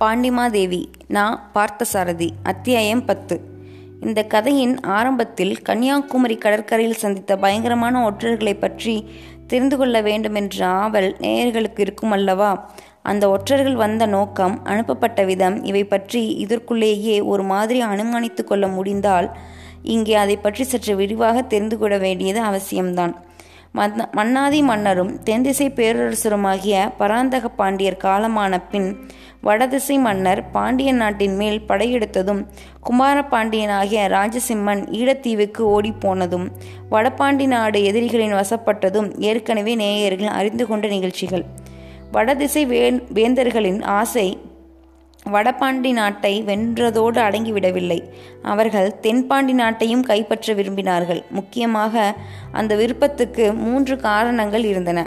பாண்டிமாதேவி நான் பார்த்தசாரதி அத்தியாயம் பத்து. இந்த கதையின் ஆரம்பத்தில் கன்னியாகுமரி கடற்கரையில் சந்தித்த பயங்கரமான ஒற்றர்களை பற்றி தெரிந்து கொள்ள வேண்டுமென்ற ஆவல் நேயர்களுக்கு இருக்கும் அல்லவா அந்த ஒற்றர்கள் வந்த நோக்கம் அனுப்பப்பட்ட விதம் இவை பற்றி இதற்குள்ளேயே ஒரு மாதிரி அனுமானித்து கொள்ள முடிந்தால் இங்கே அதை பற்றி சற்று விரிவாக தெரிந்து கொள்ள வேண்டியது அவசியம்தான். மன்னாதி மன்னரும் தென்திசை பேரரசருமாகிய பராந்தக பாண்டியர் காலமான பின் வடதிசை மன்னர் பாண்டிய நாட்டின் மேல் படையெடுத்ததும் குமார பாண்டியனாகிய ராஜசிம்மன் ஈழத்தீவுக்கு ஓடிப்போனதும் வடபாண்டி நாடு எதிரிகளின் வசப்பட்டதும் ஏற்கனவே நேயர்கள் அறிந்து கொண்ட நிகழ்ச்சிகள். வடதிசை வே வேந்தர்களின் ஆசை வடபாண்டி நாட்டை வென்றதோடு அடங்கிவிடவில்லை. அவர்கள் தென்பாண்டி நாட்டையும் கைப்பற்ற விரும்பினார்கள். முக்கியமாக அந்த விருப்பத்துக்கு மூன்று காரணங்கள் இருந்தன.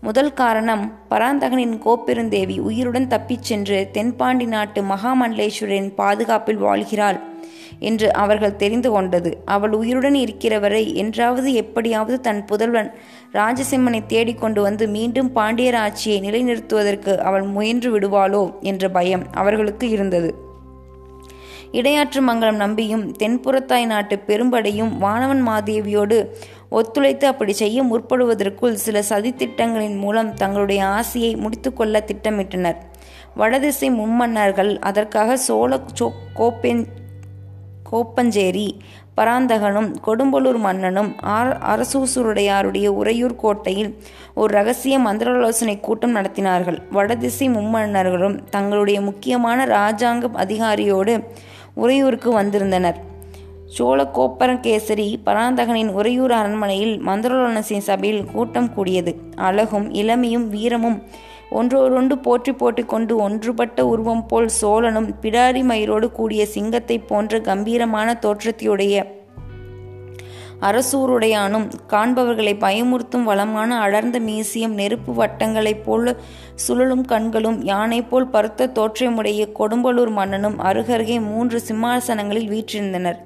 முதல் காரணம் பராந்தகனின் கோப்பெருந்தேவி உயிருடன் தப்பிச் சென்று தென்பாண்டி நாட்டு மகாமண்டலேஸ்வரின் பாதுகாப்பில் வாழ்கிறாள் என்று அவர்கள் தெரிந்து கொண்டது. அவள் உயிருடன் இருக்கிறவரை என்றாவது எப்படியாவது தன் புதல்வன் ராஜசிம்மனை தேடிக்கொண்டு வந்து மீண்டும் பாண்டியர் ஆட்சியை நிலைநிறுத்துவதற்கு அவள் முயன்று விடுவாளோ என்ற பயம் அவர்களுக்கு இருந்தது. இடையாற்று மங்கலம் நம்பியும் தென்புறத்தாய் நாட்டு பெரும்படையும் வானவன் மாதேவியோடு ஒத்துழைத்து அப்படி செய்ய முற்படுவதற்குள் சில சதித்திட்டங்களின் மூலம் தங்களுடைய ஆசையை முடித்துக்கொள்ள திட்டமிட்டனர். வடதிசை மும்மன்னர்கள் அதற்காக சோழ சோ கோப்பென் கோப்பஞ்சேரி பராந்தகனும் கொடும்பலூர் மன்னனும் ஆர் அரசூசுருடையாருடைய உறையூர் கோட்டையில் ஒரு ரகசிய மந்திராலோசனை கூட்டம் நடத்தினார்கள். வடதிசை மும்மன்னர்களும் தங்களுடைய முக்கியமான இராஜாங்க அதிகாரியோடு உறையூருக்கு வந்திருந்தனர். சோழ கோப்பரகேசரி பராந்தகனின் உறையூர் அரண்மனையில் மந்திராலோசனை சபையில் கூட்டம் கூடியது. அழகும் இளமையும் வீரமும் ஒன்றோடொன்று போற்றி போட்டிக்கொண்டு ஒன்றுபட்ட உருவம் போல் சோழனும் பிடாரி மயிரோடு கூடிய சிங்கத்தை போன்ற கம்பீரமான தோற்றத்தையுடைய அரசூருடையானும் காண்பவர்களை பயமுறுத்தும் வளமான அடர்ந்த மீசியம் நெருப்பு வட்டங்களைப் போல் சுழலும் கண்களும் யானை போல் பருத்த தோற்றமுடைய கொடும்பலூர் மன்னனும் அருகருகே மூன்று சிம்மாசனங்களில் வீற்றிருந்தனர்.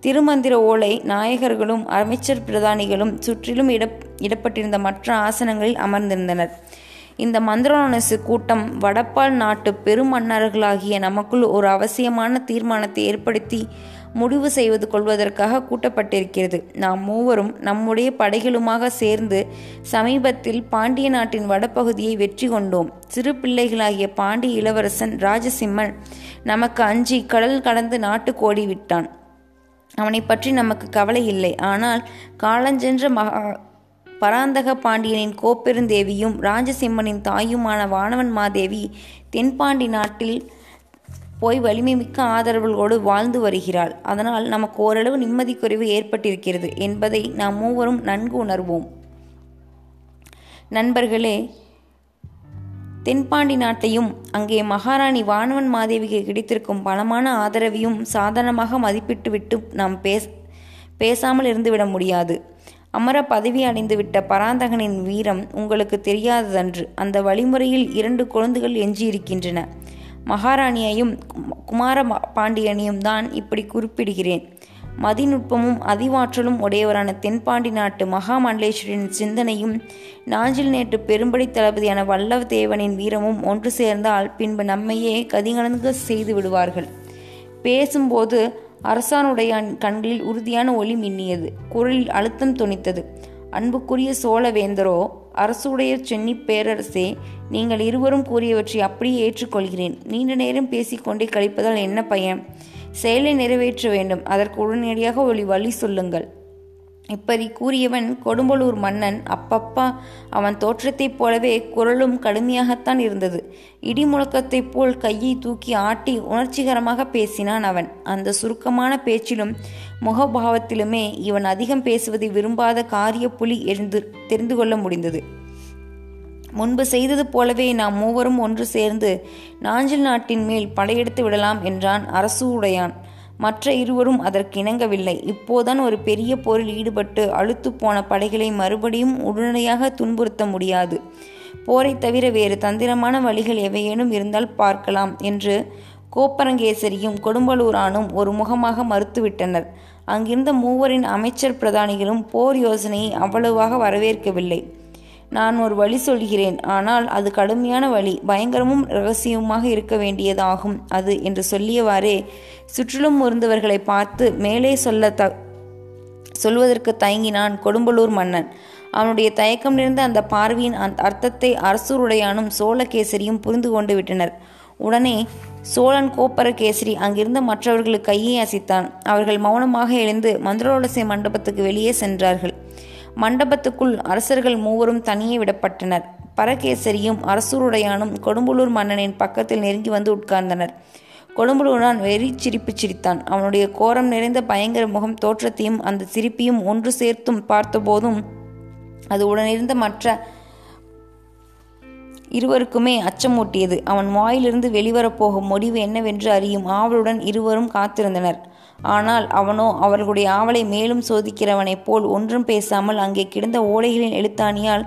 திருமந்திர ஓலை நாயகர்களும் அமைச்சர் பிரதானிகளும் சுற்றிலும் இட இடப்பட்டிருந்த மற்ற ஆசனங்களில் அமர்ந்திருந்தனர். இந்த மந்திரோனசு கூட்டம் வடப்பால் நாட்டு பெருமன்னர்களாகிய நமக்குள் ஒரு அவசியமான தீர்மானத்தை ஏற்படுத்தி முடிவு செய்வது கொள்வதற்காக கூட்டப்பட்டிருக்கிறது. நாம் மூவரும் நம்முடைய படைகளுமாக சேர்ந்து சமீபத்தில் பாண்டிய நாட்டின் வடபகுதியை வெற்றி கொண்டோம். சிறு பிள்ளைகளாகிய பாண்டிய இளவரசன் ராஜசிம்மன் நமக்கு அஞ்சி கடல் கடந்து நாட்டு கோடி விட்டான் அவனை பற்றி நமக்கு கவலை இல்லை. ஆனால் காலஞ்சென்ற மகா பராந்தக பாண்டியனின் கோப்பெருந்தேவியும் ராஜசிம்மனின் தாயுமான வானவன் மாதேவி தென்பாண்டி நாட்டில் போய் வலிமை மிக்க ஆதரவுகளோடு வாழ்ந்து வருகிறாள். அதனால் நமக்கு ஓரளவு நிம்மதி குறைவு ஏற்பட்டிருக்கிறது என்பதை நாம் மூவரும் நன்கு உணர்வோம். நண்பர்களே தென்பாண்டி நாட்டையும் அங்கே மகாராணி வானவன் மாதேவிக்கு கிடைத்திருக்கும் பலமான ஆதரவையும் சாதாரணமாக மதிப்பிட்டுவிட்டு நாம் பேச பேசாமல் இருந்துவிட முடியாது. அமர பதவி அடைந்துவிட்ட பராந்தகனின் வீரம் உங்களுக்கு தெரியாததன்று. அந்த வழிமுறையில் இரண்டு குழந்தைகள் எஞ்சியிருக்கின்றன. மகாராணியையும் குமார பாண்டியனையும் தான் இப்படி குறிப்பிடுகிறேன். மதிநுட்பமும் அதிவாற்றலும் உடையவரான தென்பாண்டி நாட்டு மகாமண்டலேஸ்வரின் சிந்தனையும் நாஞ்சில் நேற்று பெரும்படை தளபதியான வல்லவதேவனின் வீரமும் ஒன்று சேர்ந்தால் பின்பு நம்மையே கதிகலந்து செய்து விடுவார்கள். பேசும்போது அரசானுடைய கண்களில் உறுதியான ஒளி மின்னியது. குரலில் அழுத்தம் துணித்தது அன்புக்குரிய சோழவேந்தரோ அரசுடைய சென்னி பேரரசே நீங்கள் இருவரும் கூறியவற்றை அப்படியே ஏற்றுக்கொள்கிறேன். நீண்ட நேரம் பேசிக்கொண்டே கழிப்பதால் என்ன பயன்? செயலை நிறைவேற்ற வேண்டும். அதற்கு உடனடியாக ஒளி வழி சொல்லுங்கள். இப்படி கூறியவன் கொடும்பலூர் மன்னன் அப்பப்பா அவன் தோற்றத்தைப் போலவே குரலும் கடுமையாகத்தான் இருந்தது. இடி முழக்கத்தைப் போல் கையை தூக்கி ஆட்டி உணர்ச்சிகரமாக பேசினான் அவன். அந்த சுருக்கமான பேச்சிலும் முகபாவத்திலுமே இவன் அதிகம் பேசுவதை விரும்பாத காரிய புலி எழுந்து தெரிந்து கொள்ள முடிந்தது. முன்பு செய்தது போலவே நாம் மூவரும் ஒன்று சேர்ந்து நாஞ்சில் நாட்டின் மேல் படையெடுத்து விடலாம் என்றான் அரசு உடையான். மற்ற இருவரும் அதற்கு இணங்கவில்லை. இப்போதான் ஒரு பெரிய போரில் ஈடுபட்டு அழுத்து போன படைகளை மறுபடியும் உடனடியாக துன்புறுத்த முடியாது. போரை தவிர வேறு தந்திரமான வழிகள் எவையேனும் இருந்தால் பார்க்கலாம் என்று கோப்பரங்கேசரியும் கொடும்பலூரானும் ஒரு முகமாக மறுத்துவிட்டனர். அங்கிருந்த மூவரின் அமைச்சர் பிரதானிகளும் போர் யோசனையை அவ்வளவாக வரவேற்கவில்லை. நான் ஒரு வழி சொல்கிறேன் ஆனால் அது கடுமையான வழி. பயங்கரமும் ரகசியமுமாக இருக்க வேண்டியதாகும் அது என்று சொல்லியவாறே சுற்றிலும் இருந்தவர்களை பார்த்து மேலே சொல்ல த சொல்வதற்கு தயங்கினான் கொடும்பலூர் மன்னன். அவனுடைய தயக்கம் நிறைந்த அந்த பார்வையின் அந்த அர்த்தத்தை அரசூருடையானும் சோழகேசரியும் புரிந்து கொண்டு விட்டனர். உடனே சோழன் கோப்பரகேசரி அங்கிருந்த மற்றவர்களுக்கு கையை அசைத்தான். அவர்கள் மௌனமாக எழுந்து மந்திரோலசை மண்டபத்துக்கு வெளியே சென்றார்கள். மண்டபத்துக்குள் அரசர்கள் மூவரும் தனியே விடப்பட்டனர். பரகேசரியும் அரசூருடையானும் கொடும்புலூர் மன்னனின் பக்கத்தில் நெருங்கி வந்து உட்கார்ந்தனர். கொடும்புலூரான் வெறி சிரிப்பு சிரித்தான். அவனுடைய கோரம் நிறைந்த பயங்கர முகம் தோற்றத்தையும் அந்த சிரிப்பையும் ஒன்று சேர்த்தும் பார்த்தபோதும் அது உடனிருந்த மற்ற இருவருக்குமே அச்சமூட்டியது. அவன் வாயிலிருந்து வெளிவரப்போகும் முடிவு என்னவென்று அறியும் ஆவலுடன் இருவரும் காத்திருந்தனர். ஆனால் அவனோ அவர்களுடைய ஆவலை மேலும் சோதிக்கிறவனைப் போல் ஒன்றும் பேசாமல் அங்கே கிடந்த ஓலைகளின் எழுத்தாணியால்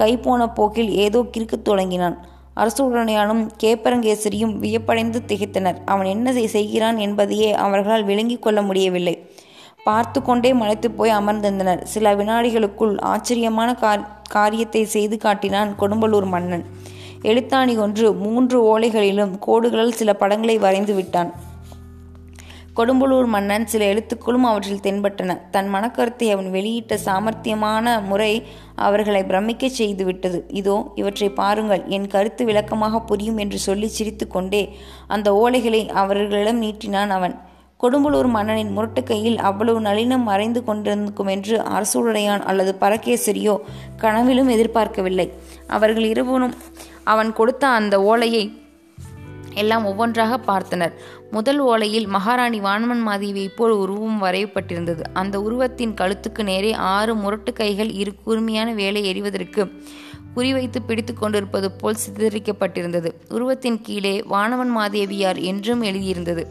கைப்போன போக்கில் ஏதோ கிறுக்கத் தொடங்கினான். அரசுடனையானும் கேப்பரங்கேசரியும் வியப்படைந்து திகைத்தனர். அவன் என்ன செய்கிறான் என்பதையே அவர்களால் விளங்கிக் கொள்ள முடியவில்லை. பார்த்து கொண்டே மலைத்து போய் அமர்ந்திருந்தனர். சில வினாடிகளுக்குள் ஆச்சரியமான காரியத்தை செய்து காட்டினான் கொடும்பலூர் மன்னன். எழுத்தாணி ஒன்று மூன்று ஓலைகளிலும் கோடுகளால் சில படங்களை வரைந்து விட்டான். கொடும்பலூர் மன்னன் சில எழுத்துக்களும் அவற்றில் தென்பட்டன. தன் மனக்கருத்தை அவன் வெளியிட்ட சாமர்த்தியமான முறை அவர்களை பிரமிக்கச் செய்துவிட்டது. இதோ இவற்றை பாருங்கள். என் கருத்து விளக்கமாக புரியும் என்று சொல்லி சிரித்து கொண்டே அந்த ஓலைகளை அவர்களிடம் நீட்டினான் அவன். கொடும்பலூர் மன்னனின் முரட்டு கையில் அவ்வளவு நளினம் மறைந்து கொண்டிருக்கும் என்று அரசுடையான் அல்லது பரகேசரியோ கனவிலும் எதிர்பார்க்கவில்லை. அவர்கள் இருவரும் அவன் கொடுத்த அந்த ஓலையை எல்லாம் ஒவ்வொன்றாக பார்த்தனர். முதல் ஓலையில் மகாராணி வான்மன் மாதேவியை போல் உருவம் வரையப்பட்டிருந்தது. அந்த உருவத்தின் கழுத்துக்கு நேரே ஆறு முரட்டு கைகள் இரு கூர்மையான வேலை எறிவதற்கு குறிவைத்து பிடித்து கொண்டிருப்பது போல் சித்தரிக்கப்பட்டிருந்தது. உருவத்தின் கீழே வானவன் மாதேவியார் என்றும் எழுதியிருந்தது.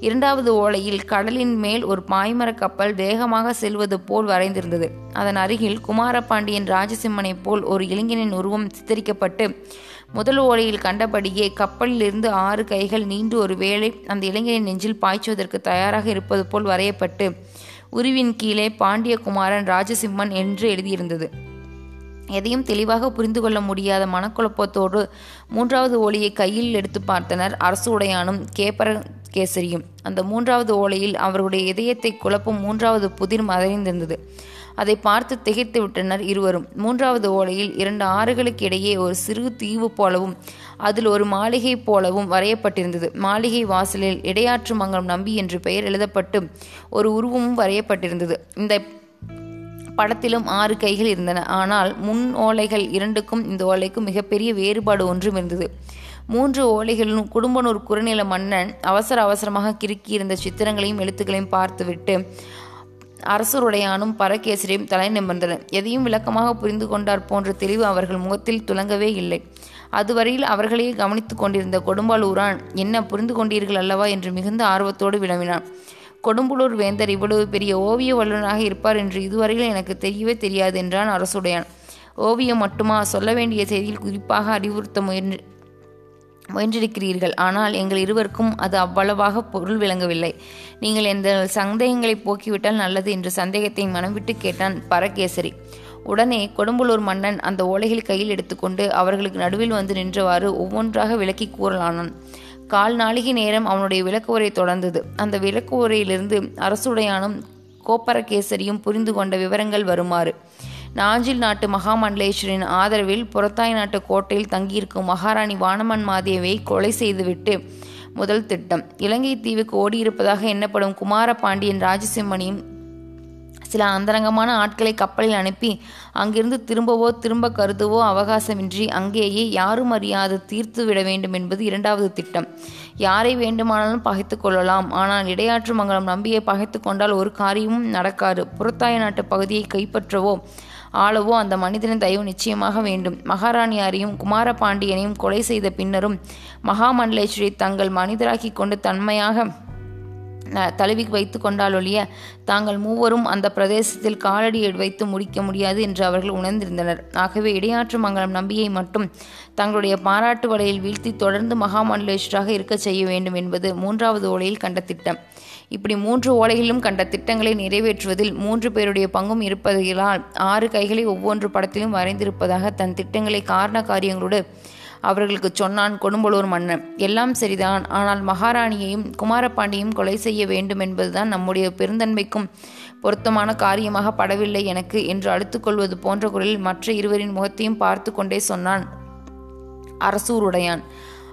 இரண்டாவது ஓலையில் கடலின் மேல் ஒரு பாய்மர கப்பல் வேகமாக செல்வது போல் வரைந்திருந்தது. அதன் அருகில் குமாரபாண்டியன் ராஜசிம்மனைப் போல் ஒரு இளைஞனின் உருவம் சித்தரிக்கப்பட்டு முதல் ஓலையில் கண்டபடியே கப்பலிலிருந்து ஆறு கைகள் நீண்டு ஒரு வேளை அந்த இளைஞரின் நெஞ்சில் பாய்ச்சுவதற்கு தயாராக இருப்பது போல் வரையப்பட்டு உருவின் கீழே பாண்டியகுமாரன் ராஜசிம்மன் என்று எழுதியிருந்தது. எதையும் தெளிவாக புரிந்து கொள்ள முடியாத மனக்குழப்பத்தோடு மூன்றாவது ஓலையை கையில் எடுத்து பார்த்தனர் அரசு உடையானும் கேப்பர கேசரியும். அந்த மூன்றாவது ஓலையில் அவர்களுடைய இதயத்தை குழப்பும் மூன்றாவது புதிர் மறைந்திருந்தது அதை பார்த்து திகைத்து விட்டனர் இருவரும். மூன்றாவது ஓலையில் இரண்டு ஆறுகளுக்கு இடையே ஒரு சிறு தீவு போலவும் அதில் ஒரு மாளிகை போலவும் வரையப்பட்டிருந்தது. மாளிகை வாசலில் இடையாற்று மங்கலம் நம்பி என்று பெயர் எழுதப்பட்டு ஒரு உருவமும் வரையப்பட்டிருந்தது. இந்த படத்திலும் ஆறு கைகள் இருந்தன. ஆனால் முன் ஓலைகள் இரண்டுக்கும் இந்த ஓலைக்கும் மிகப்பெரிய வேறுபாடு ஒன்றும் இருந்தது. மூன்று ஓலைகளிலும் குடும்பனூர் குறுநில மன்னன் அவசர அவசரமாக கிறுக்கியிருந்த சித்திரங்களையும் எழுத்துக்களையும் பார்த்துவிட்டு அரசருடையானும் பரகேசரியும் தலை நிமிர்ந்தனர் எதையும் விளக்கமாக புரிந்து கொண்டார் போன்ற தெளிவு அவர்கள் முகத்தில் துலங்கவே இல்லை. அதுவரையில் அவர்களையே கவனித்துக் கொண்டிருந்த கொடும்பாலூரான் என்ன புரிந்து கொண்டீர்கள் அல்லவா என்று மிகுந்த ஆர்வத்தோடு வினவினான். கொடும்புலூர் வேந்தர் இவ்வளவு பெரிய ஓவிய வல்லுநராக இருப்பார் என்று இதுவரையில் எனக்கு தெரியவே தெரியாது என்றான் அரசுடையான். ஓவியம் மட்டுமா? சொல்ல வேண்டிய செய்தியில் குறிப்பாக அறிவுறுத்த முயன்று முயன்றிருக்கிறீர்கள். ஆனால் எங்கள் இருவருக்கும் அது அவ்வளவாக பொருள் விளங்கவில்லை. நீங்கள் எந்த சந்தேகங்களை போக்கிவிட்டால் நல்லது என்று சந்தேகத்தை மனம் விட்டு கேட்டான் பரகேசரி. உடனே கொடும்பலூர் மன்னன் அந்த ஓலைகள் கையில் எடுத்துக்கொண்டு அவர்களுக்கு நடுவில் வந்து நின்றவாறு ஒவ்வொன்றாக விளக்கி கூறலானான். கால் நாளிகை நேரம் அவனுடைய விளக்கு உரை தொடர்ந்தது. அந்த விளக்கு உரையிலிருந்து அரசுடையானும் கோப்பரகேசரியும் புரிந்து கொண்ட விவரங்கள் வருமாறு. நாஞ்சில் நாட்டு மகாமண்டலேஸ்வரின் ஆதரவில் புறத்தாய் நாட்டு கோட்டையில் தங்கியிருக்கும் மகாராணி வானமன் மாதேவியை கொலை செய்துவிட்டு முதல் திட்டம். இலங்கை தீவுக்கு ஓடியிருப்பதாக எண்ணப்படும் குமார பாண்டியன் ராஜசிம்மனியும் சில அந்தரங்கமான ஆட்களை கப்பலில் அனுப்பி அங்கிருந்து திரும்பவோ திரும்ப கருதுவோ அவகாசமின்றி அங்கேயே யாரும் அறியாது தீர்த்து விட வேண்டும் என்பது இரண்டாவது திட்டம். யாரை வேண்டுமானாலும் பகைத்து கொள்ளலாம். ஆனால் இடையாற்று மங்கலம் நம்பியை பகைத்து கொண்டால் ஒரு காரியமும் நடக்காது. புறத்தாய நாட்டு பகுதியை கைப்பற்றவோ ஆளவோ அந்த மனிதனின் தயவு நிச்சயமாக வேண்டும். மகாராணியாரையும் குமாரபாண்டியனையும் கொலை செய்த பின்னரும் மகாமண்டலேஸ்வரி தங்கள் மனிதராக்கி கொண்டு தன்மையாக தழுவி வைத்து கொண்டாலொழிய தாங்கள் மூவரும் அந்த பிரதேசத்தில் காலடி வைத்து முடிக்க முடியாது என்று அவர்கள் உணர்ந்திருந்தனர். ஆகவே இடையாற்று மங்கலம் நம்பியை மட்டும் தங்களுடைய பாராட்டு வலையில் வீழ்த்தி தொடர்ந்து மகாமண்டலேஸ்வராக இருக்க செய்ய வேண்டும் என்பது மூன்றாவது ஓலையில் கண்ட திட்டம். இப்படி மூன்று ஓலைகளிலும் கண்ட திட்டங்களை நிறைவேற்றுவதில் மூன்று பேருடைய பங்கும் இருப்பதால் ஆறு கைகளை ஒவ்வொன்று படத்திலும் வரைந்திருப்பதாக தன் திட்டங்களை காரண காரியங்களோடு அவர்களுக்கு சொன்னான் கொடும்பலூர் மன்னன். எல்லாம் சரிதான். ஆனால் மகாராணியையும் குமாரபாண்டியையும் கொலை செய்ய வேண்டும் என்பதுதான் நம்முடைய பெருந்தன்மைக்கும் பொருத்தமான காரியமாக படவில்லை எனக்கு என்று அழுத்துக்கொள்வது போன்ற குரலில் மற்ற இருவரின் முகத்தையும் பார்த்து கொண்டே சொன்னான் அரசூருடையான்.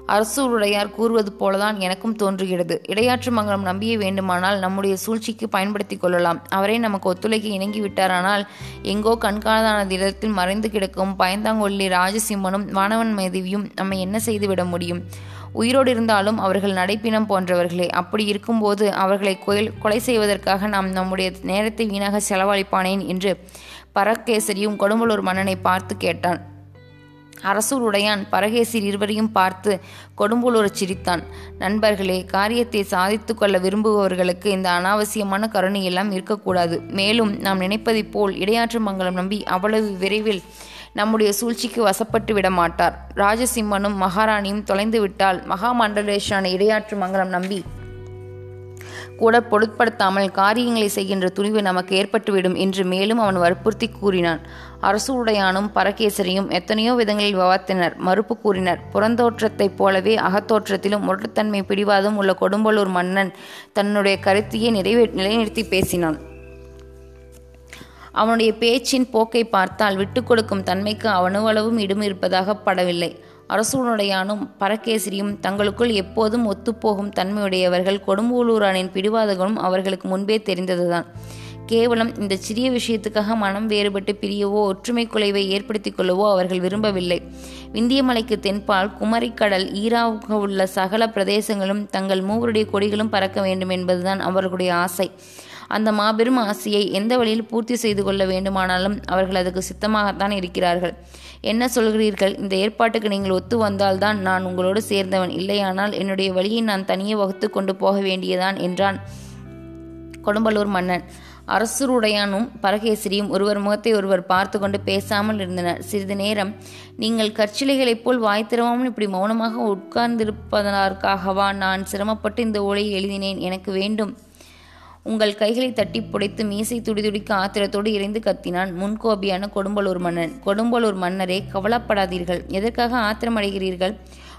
அரசூருடையார் கூறுவது போலதான் எனக்கும் தோன்றுகிறது. இடையாற்று மங்கலம் நம்பிய வேண்டுமானால் நம்முடைய சூழ்ச்சிக்கு பயன்படுத்தி கொள்ளலாம். அவரே நமக்கு ஒத்துழைக்க இணங்கி விட்டாரானால் எங்கோ கண்காணாத இடத்தில் மறைந்து கிடக்கும் பயந்தாங்கொல்லி ராஜசிம்மனும் வானவன் மேதவியும் நம்மை என்ன செய்துவிட முடியும்? உயிரோடு இருந்தாலும் அவர்கள் நடைப்பினம் போன்றவர்களே. அப்படி இருக்கும்போது அவர்களை கொலை செய்வதற்காக நாம் நம்முடைய நேரத்தை வீணாக செலவழிப்பானேன்? என்று பரக்கேசரியும் கொடும்பலூர் மன்னனை பார்த்து கேட்டான். அரசூர் உடையான் பரகேசிர் இருவரையும் பார்த்து கொடும்புலூர் சிரித்தான். நண்பர்களே காரியத்தை சாதித்து கொள்ள விரும்புபவர்களுக்கு இந்த அனாவசியமான கருணை எல்லாம் இருக்கக்கூடாது. மேலும் நாம் நினைப்பதைப் போல் இடையாற்று மங்கலம் நம்பி அவ்வளவு விரைவில் நம்முடைய சூழ்ச்சிக்கு வசப்பட்டு விட மாட்டார் ராஜசிம்மனும் மகாராணியும் தொலைந்து விட்டால் மகாமண்டலேஷான இடையாற்று மங்கலம் நம்பி கூட பொருட்படுத்தாமல் காரியங்களை செய்கின்ற துணிவு நமக்கு ஏற்பட்டுவிடும் என்று மேலும் அவன் வற்புறுத்தி கூறினான். அரசு உடையானும் பரகேசரியும் எத்தனையோ விதங்களில் விவாத்தினர் மறுப்பு கூறினர் புறந்தோற்றத்தைப் போலவே அகத்தோற்றத்திலும் முரட்டுத்தன்மை பிடிவாதும் உள்ள கொடும்பலூர் மன்னன் தன்னுடைய கருத்தையே நிறைவே நிலைநிறுத்தி பேசினான். அவனுடைய பேச்சின் போக்கை பார்த்தால் விட்டுக்கொடுக்கும் தன்மைக்கு அவனுவளவும் இடம் இருப்பதாக படவில்லை. அரசனுடையானும் பரகேசரியும் தங்களுக்குள் எப்போதும் ஒத்துப்போகும் தன்மையுடையவர்கள் கொடும்பூலூரானின் பிடிவாதங்களும் அவர்களுக்கு முன்பே தெரிந்ததுதான். கேவலம் இந்த சிறிய விஷயத்துக்காக மனம் வேறுபட்டு பிரியவோ ஒற்றுமை குலைவை ஏற்படுத்திக் கொள்ளவோ அவர்கள் விரும்பவில்லை. விந்தியமலைக்கு தென்பால் குமரிக்கடல் ஈராக உள்ள சகல பிரதேசங்களும் தங்கள் மூவருடைய கொடிகளும் பறக்க வேண்டும் என்பதுதான் அவர்களுடைய ஆசை. அந்த மாபெரும் ஆசையை எந்த வழியில் பூர்த்தி செய்து கொள்ள வேண்டுமானாலும் அவர்கள் அதுக்கு சித்தமாகத்தான் இருக்கிறார்கள். என்ன சொல்கிறீர்கள்? இந்த ஏற்பாட்டுக்கு நீங்கள் ஒத்து வந்தால்தான் நான் உங்களோடு சேர்ந்தவன். இல்லையானால் என்னுடைய வழியை நான் தனியே வகுத்து கொண்டு போக வேண்டியதான் என்றான் கொடும்பலூர் மன்னன். அரசருடையானும் பரகேசரியும் ஒருவர் முகத்தை ஒருவர் பார்த்து கொண்டு பேசாமல் இருந்தனர். சிறிது நேரம் நீங்கள் கற்சிலைகளைப் போல் வாய் திறவாமல் இப்படி மௌனமாக உட்கார்ந்திருப்பதற்காகவா நான் சிரமப்பட்டு இந்த ஓலையை எழுதினேன்? எனக்கு வேண்டும். உங்கள் கைகளை தட்டி புடைத்து மீசை துடிதுடிக்க ஆத்திரத்தோடு இறைந்து கத்தினான் முன்கோபியான கொடும்பலூர் மன்னன். கொடும்பலூர் மன்னரே கவலைப்படாதீர்கள். எதற்காக ஆத்திரமடைகிறீர்கள்?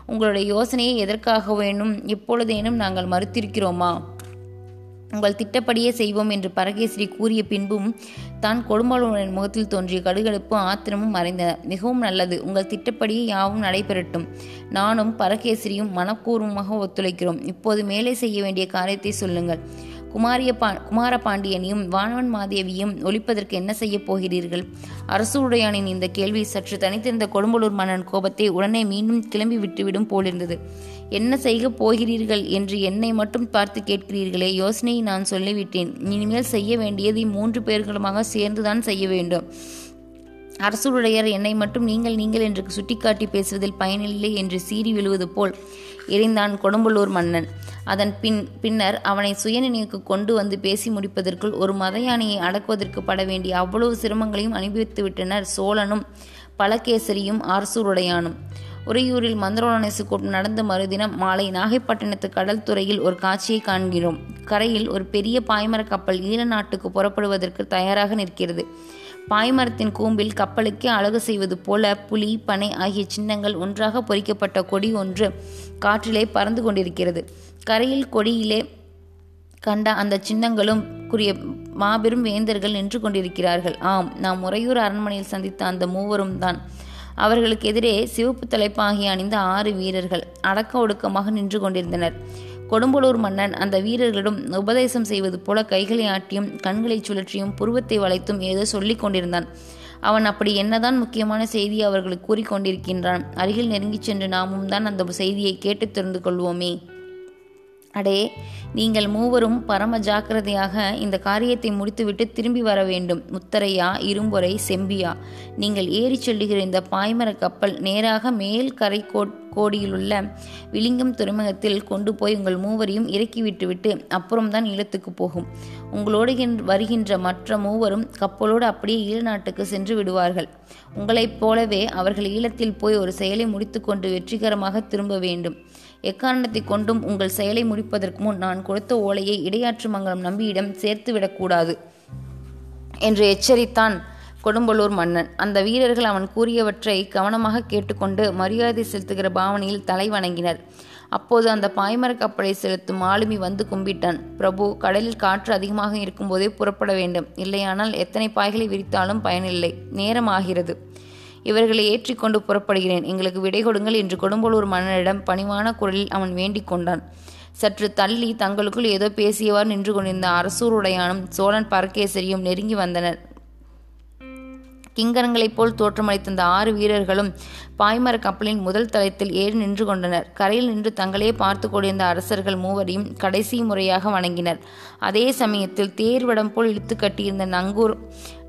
உங்களுடைய யோசனையை எதற்காக வேணும் எப்பொழுதேனும் நாங்கள் மறுத்திருக்கிறோமா? உங்கள் திட்டப்படியே செய்வோம் என்று பரகேசரி கூறிய பின்பும் தான் கொடும்பாளூரின் முகத்தில் தோன்றிய கடுகடுப்பும் ஆத்திரமும் மறைந்தன. மிகவும் நல்லது. உங்கள் திட்டப்படியே யாவும் நடைபெறட்டும். நானும் பரகேசரியும் மனப்பூர்வமாக ஒத்துழைக்கிறோம். இப்போது மேலே செய்ய வேண்டிய காரியத்தை சொல்லுங்கள். குமாரிய பா குமாரபாண்டியனையும் வானவன் மாதேவியும் ஒழிப்பதற்கு என்ன செய்யப் போகிறீர்கள்? அரசுடையானின் இந்த கேள்வி சற்று தனித்திருந்த கொடும்பலூர் மன்னன் கோபத்தை உடனே மீண்டும் கிளம்பி விட்டுவிடும் போலிருந்தது. என்ன செய்ய போகிறீர்கள் என்று என்னை மட்டும் பார்த்து கேட்கிறீர்களே யோசனையை நான் சொல்லிவிட்டேன். இனிமேல் செய்ய வேண்டியதை மூன்று பேர்களுமாக சேர்ந்துதான் செய்ய வேண்டும். அரசுடையர் என்னை மட்டும் நீங்கள் நீங்கள் என்று சுட்டிக்காட்டி பேசுவதில் பயனில்லை என்று சீறி விழுவது போல் எரிந்தான் கொடும்பலூர் மன்னன். அதன் பின் பின்னர் அவனை சுயநினைவுக்கு கொண்டு வந்து பேசி முடிப்பதற்குள் ஒரு மத யானையை அடக்குவதற்கு பட வேண்டிய அவ்வளவு சிரமங்களையும் அனுபவித்துவிட்டனர் சோழனும் பலகேசரியும் ஆர்சூருடையானும். உறையூரில் மந்திரோலனேசு கூட்டம் நடந்த மறுதினம் மாலை நாகைப்பட்டினத்து கடல் துறையில் ஒரு காட்சியை காண்கிறோம். கரையில் ஒரு பெரிய பாய்மர கப்பல் ஈழ நாட்டுக்கு புறப்படுவதற்கு தயாராக நிற்கிறது. பாய்மரத்தின் கூம்பில் கப்பலுக்கே அழகு செய்வது போல புலி பனை ஆகிய சின்னங்கள் ஒன்றாக பொறிக்கப்பட்ட கொடி ஒன்று காற்றிலே பறந்து கொண்டிருக்கிறது. கரையில் கொடியிலே கண்ட அந்த சின்னங்களும் கூறிய மாபெரும் வேந்தர்கள் நின்று கொண்டிருக்கிறார்கள். ஆம் நாம் முறையூர் அரண்மனையில் சந்தித்த அந்த மூவரும் தான். அவர்களுக்கு எதிரே சிவப்பு தலைப்பாகி அணிந்த ஆறு வீரர்கள் அடக்க ஒடுக்கமாக நின்று கொண்டிருந்தனர். கொடும்பலூர் மன்னன் அந்த வீரர்களிடம் உபதேசம் செய்வது போல கைகளை ஆட்டியும் கண்களை சுழற்றியும் புருவத்தை வளைத்தும் ஏதோ சொல்லிக் கொண்டிருந்தான். அவன் அப்படி என்னதான் முக்கியமான செய்தி அவர்களுக்கு கூறிக்கொண்டிருக்கின்றான் அருகில் நெருங்கிச் சென்று நாமும் தான் அந்த செய்தியை கேட்டு தெரிந்து கொள்வோமே. அடே நீங்கள் மூவரும் பரம ஜாக்கிரதையாக இந்த காரியத்தை முடித்துவிட்டு திரும்பி வர வேண்டும். முத்தரையா இரும்பொறை செம்பியா. நீங்கள் ஏறி செல்லுகிற இந்த பாய்மர கப்பல் நேராக மேல் கரை கோடியிலுள்ள விளிங்கம் துறைமுகத்தில் கொண்டு போய் உங்கள் மூவரையும் இறக்கிவிட்டுவிட்டு அப்புறம்தான் ஈழத்துக்கு போகும். உங்களோடு வருகின்ற மற்ற மூவரும் கப்பலோடு அப்படியே ஈழ நாட்டுக்கு சென்று விடுவார்கள். உங்களைப் போலவே அவர்கள் ஈழத்தில் போய் ஒரு செயலை முடித்துக்கொண்டு வெற்றிகரமாக திரும்ப வேண்டும். எக்காரணத்தை கொண்டும் உங்கள் செயலை முடிப்பதற்கு முன் நான் கொடுத்த ஓலையை இடையாற்று மங்கலம் நம்பியிடம் சேர்த்து விடக்கூடாது என்று எச்சரித்தான் கொடும்பலூர் மன்னன். அந்த வீரர்கள் அவன் கூறியவற்றை கவனமாக கேட்டுக்கொண்டு மரியாதை செலுத்துகிற பாவனையில் தலை வணங்கினர். அப்போது அந்த பாய்மர கப்பலை செலுத்தும் ஆளுமி வந்து கும்பிட்டான். பிரபு கடலில் காற்று அதிகமாக இருக்கும்போதே புறப்பட வேண்டும். இல்லையானால் எத்தனை பாய்களை விரித்தாலும் பயனில்லை. நேரம் ஆகிறது. இவர்களை ஏற்றிக்கொண்டு புறப்படுகிறேன். எங்களுக்கு விடை கொடுங்கள் என்று கொடும்பலூர் மன்னனிடம் பணிவான குரலில் அவன் வேண்டிக் கொண்டான். சற்று தள்ளி தங்களுக்குள் ஏதோ பேசியவாறு நின்று கொண்டிருந்த அரசூருடையானும் சோழன் பரகேசரியும் நெருங்கி வந்தனர். கிங்கரங்களைப் போல் தோற்றமளித்த அந்த ஆறு வீரர்களும் பாய்மர கப்பலின் முதல் தளத்தில் ஏறி நின்று கொண்டனர். கரையில் நின்று தங்களே பார்த்து கொண்டிருந்த அரசர்கள் மூவரையும் கடைசி முறையாக வணங்கினர். அதே சமயத்தில் தேர்வடம் போல் இழுத்து கட்டியிருந்த நங்கூர்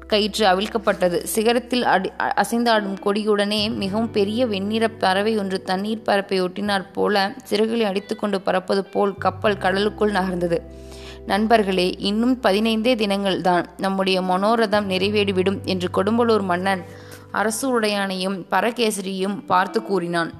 கயிற்று அவிழ்க்கப்பட்டது. சிகரத்தில் அடி அசைந்தாடும் கொடியுடனே மிகவும் பெரிய வெண்ணிற பறவை ஒன்று தண்ணீர் பரப்பை ஒட்டினாற் போல சிறகுகளை அடித்துக்கொண்டு பறப்பது போல் கப்பல் கடலுக்குள் நகர்ந்தது. நண்பர்களே இன்னும் பதினைந்தே தினங்கள் தான். நம்முடைய மனோரதம் நிறைவேறிவிடும் என்று கொடும்பலூர் மன்னன் அரசு உடையானையும் பரகேசரியும் பார்த்து கூறினான்.